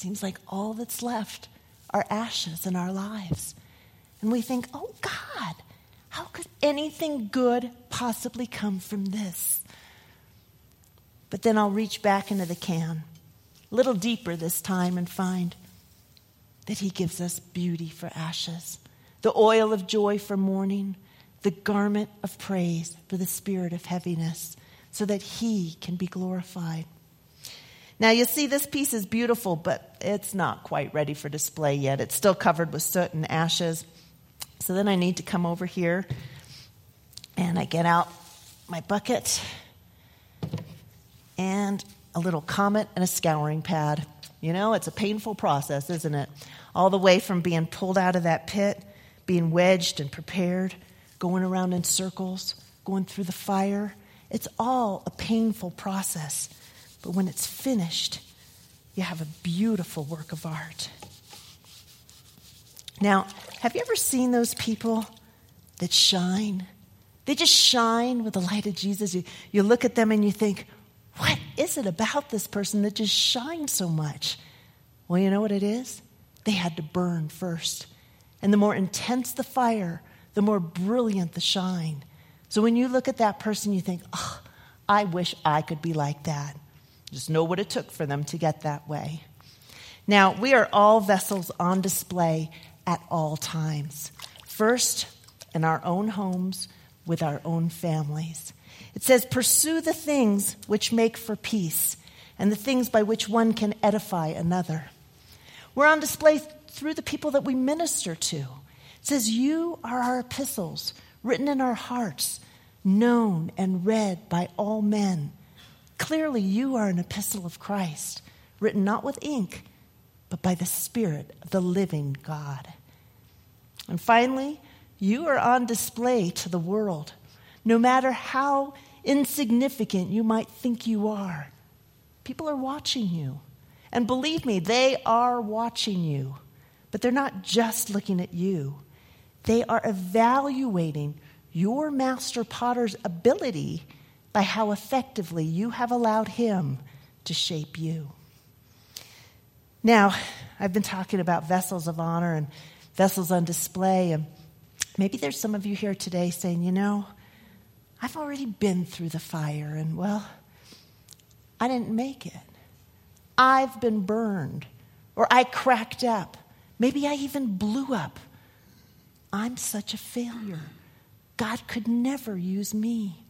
A: seems like all that's left are ashes in our lives. And we think, oh God, how could anything good possibly come from this? But then I'll reach back into the can, a little deeper this time, and find that He gives us beauty for ashes, the oil of joy for mourning, the garment of praise for the spirit of heaviness, so that He can be glorified. Now you see this piece is beautiful, but it's not quite ready for display yet. It's still covered with soot and ashes. So then I need to come over here and I get out my bucket and a little comet and a scouring pad. You know, it's a painful process, isn't it? All the way from being pulled out of that pit, being wedged and prepared, going around in circles, going through the fire. It's all a painful process. But when it's finished, you have a beautiful work of art. Now, have you ever seen those people that shine They just shine with the light of Jesus. You, you look at them and you think, what is it about this person that just shines so much? Well, you know what it is? They had to burn first. And the more intense the fire, the more brilliant the shine. So when you look at that person, you think, oh, I wish I could be like that. Just know what it took for them to get that way. Now, we are all vessels on display at all times. First, in our own homes, with our own families. It says, Pursue the things which make for peace and the things by which one can edify another. We're on display through the people that we minister to. It says, You are our epistles, written in our hearts, known and read by all men. Clearly, you are an epistle of Christ, written not with ink, but by the Spirit of the living God. And finally, you are on display to the world, no matter how insignificant you might think you are. People are watching you. And believe me, they are watching you. But they're not just looking at you, they are evaluating your master potter's ability by how effectively you have allowed him to shape you. Now, I've been talking about vessels of honor and vessels on display, and maybe there's some of you here today saying, you know, I've already been through the fire, and well, I didn't make it. I've been burned, or I cracked up. Maybe I even blew up. I'm such a failure. God could never use me.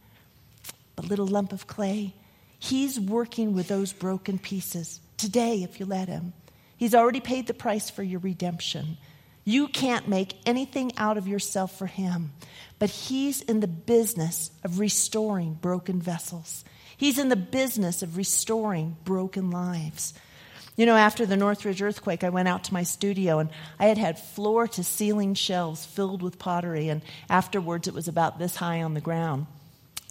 A: But little lump of clay, He's working with those broken pieces today if you let Him. He's already paid the price for your redemption. You can't make anything out of yourself for Him, but He's in the business of restoring broken vessels. He's in the business of restoring broken lives. You know, after the Northridge earthquake, I went out to my studio and I had had floor to ceiling shelves filled with pottery, and afterwards it was about this high on the ground.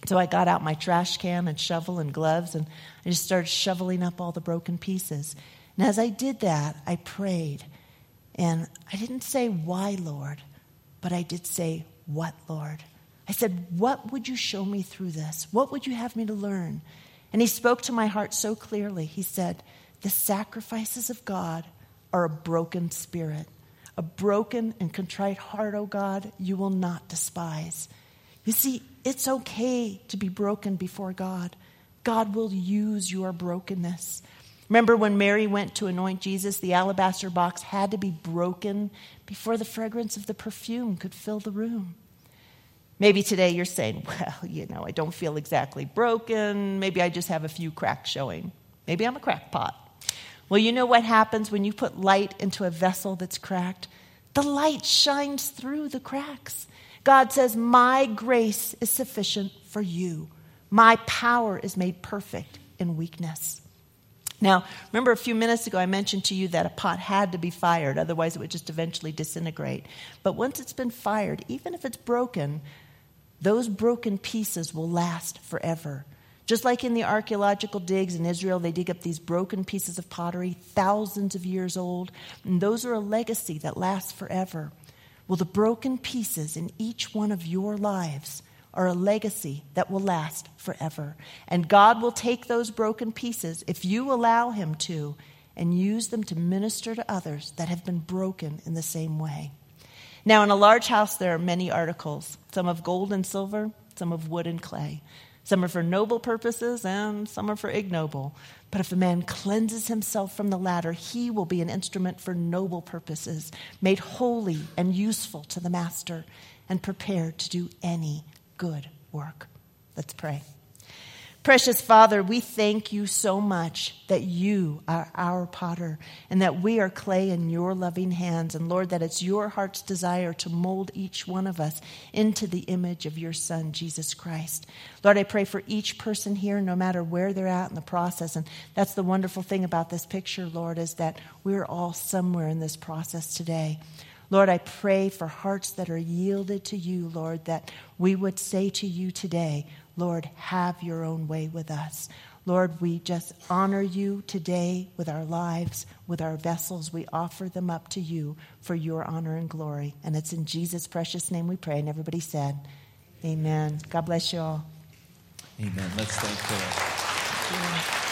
A: So I got out my trash can and shovel and gloves and I just started shoveling up all the broken pieces. And as I did that, I prayed. And I didn't say, Why, Lord? But I did say, What, Lord? I said, What would you show me through this? What would you have me to learn? And he spoke to my heart so clearly. He said, The sacrifices of God are a broken spirit. A broken and contrite heart, O oh God, you will not despise. You see, it's okay to be broken before God. God will use your brokenness. Remember when Mary went to anoint Jesus, the alabaster box had to be broken before the fragrance of the perfume could fill the room. Maybe today you're saying, well, you know, I don't feel exactly broken. Maybe I just have a few cracks showing. Maybe I'm a crackpot. Well, you know what happens when you put light into a vessel that's cracked? The light shines through the cracks. God says, My grace is sufficient for you. My power is made perfect in weakness. Now, remember a few minutes ago I mentioned to you that a pot had to be fired, otherwise, it would just eventually disintegrate. But once it's been fired, even if it's broken, those broken pieces will last forever. Just like in the archaeological digs in Israel, they dig up these broken pieces of pottery, thousands of years old, and those are a legacy that lasts forever. Well, the broken pieces in each one of your lives are a legacy that will last forever. And God will take those broken pieces, if you allow Him to, and use them to minister to others that have been broken in the same way. Now, in a large house, there are many articles, some of gold and silver, some of wood and clay. Some are for noble purposes, and some are for ignoble. But if a man cleanses himself from the latter, he will be an instrument for noble purposes, made holy and useful to the master, and prepared to do any good work. Let's pray. Precious Father, we thank you so much that you are our potter and that we are clay in your loving hands. And Lord, that it's your heart's desire to mold each one of us into the image of your Son, Jesus Christ. Lord, I pray for each person here, no matter where they're at in the process. And that's the wonderful thing about this picture, Lord, is that we're all somewhere in this process today. Lord, I pray for hearts that are yielded to you, Lord, that we would say to you today, Lord, have your own way with us. Lord, we just honor you today with our lives, with our vessels. We offer them up to you for your honor and glory. And it's in Jesus' precious name we pray. And everybody said, Amen. God bless you all.
B: Amen. Let's thank the Lord.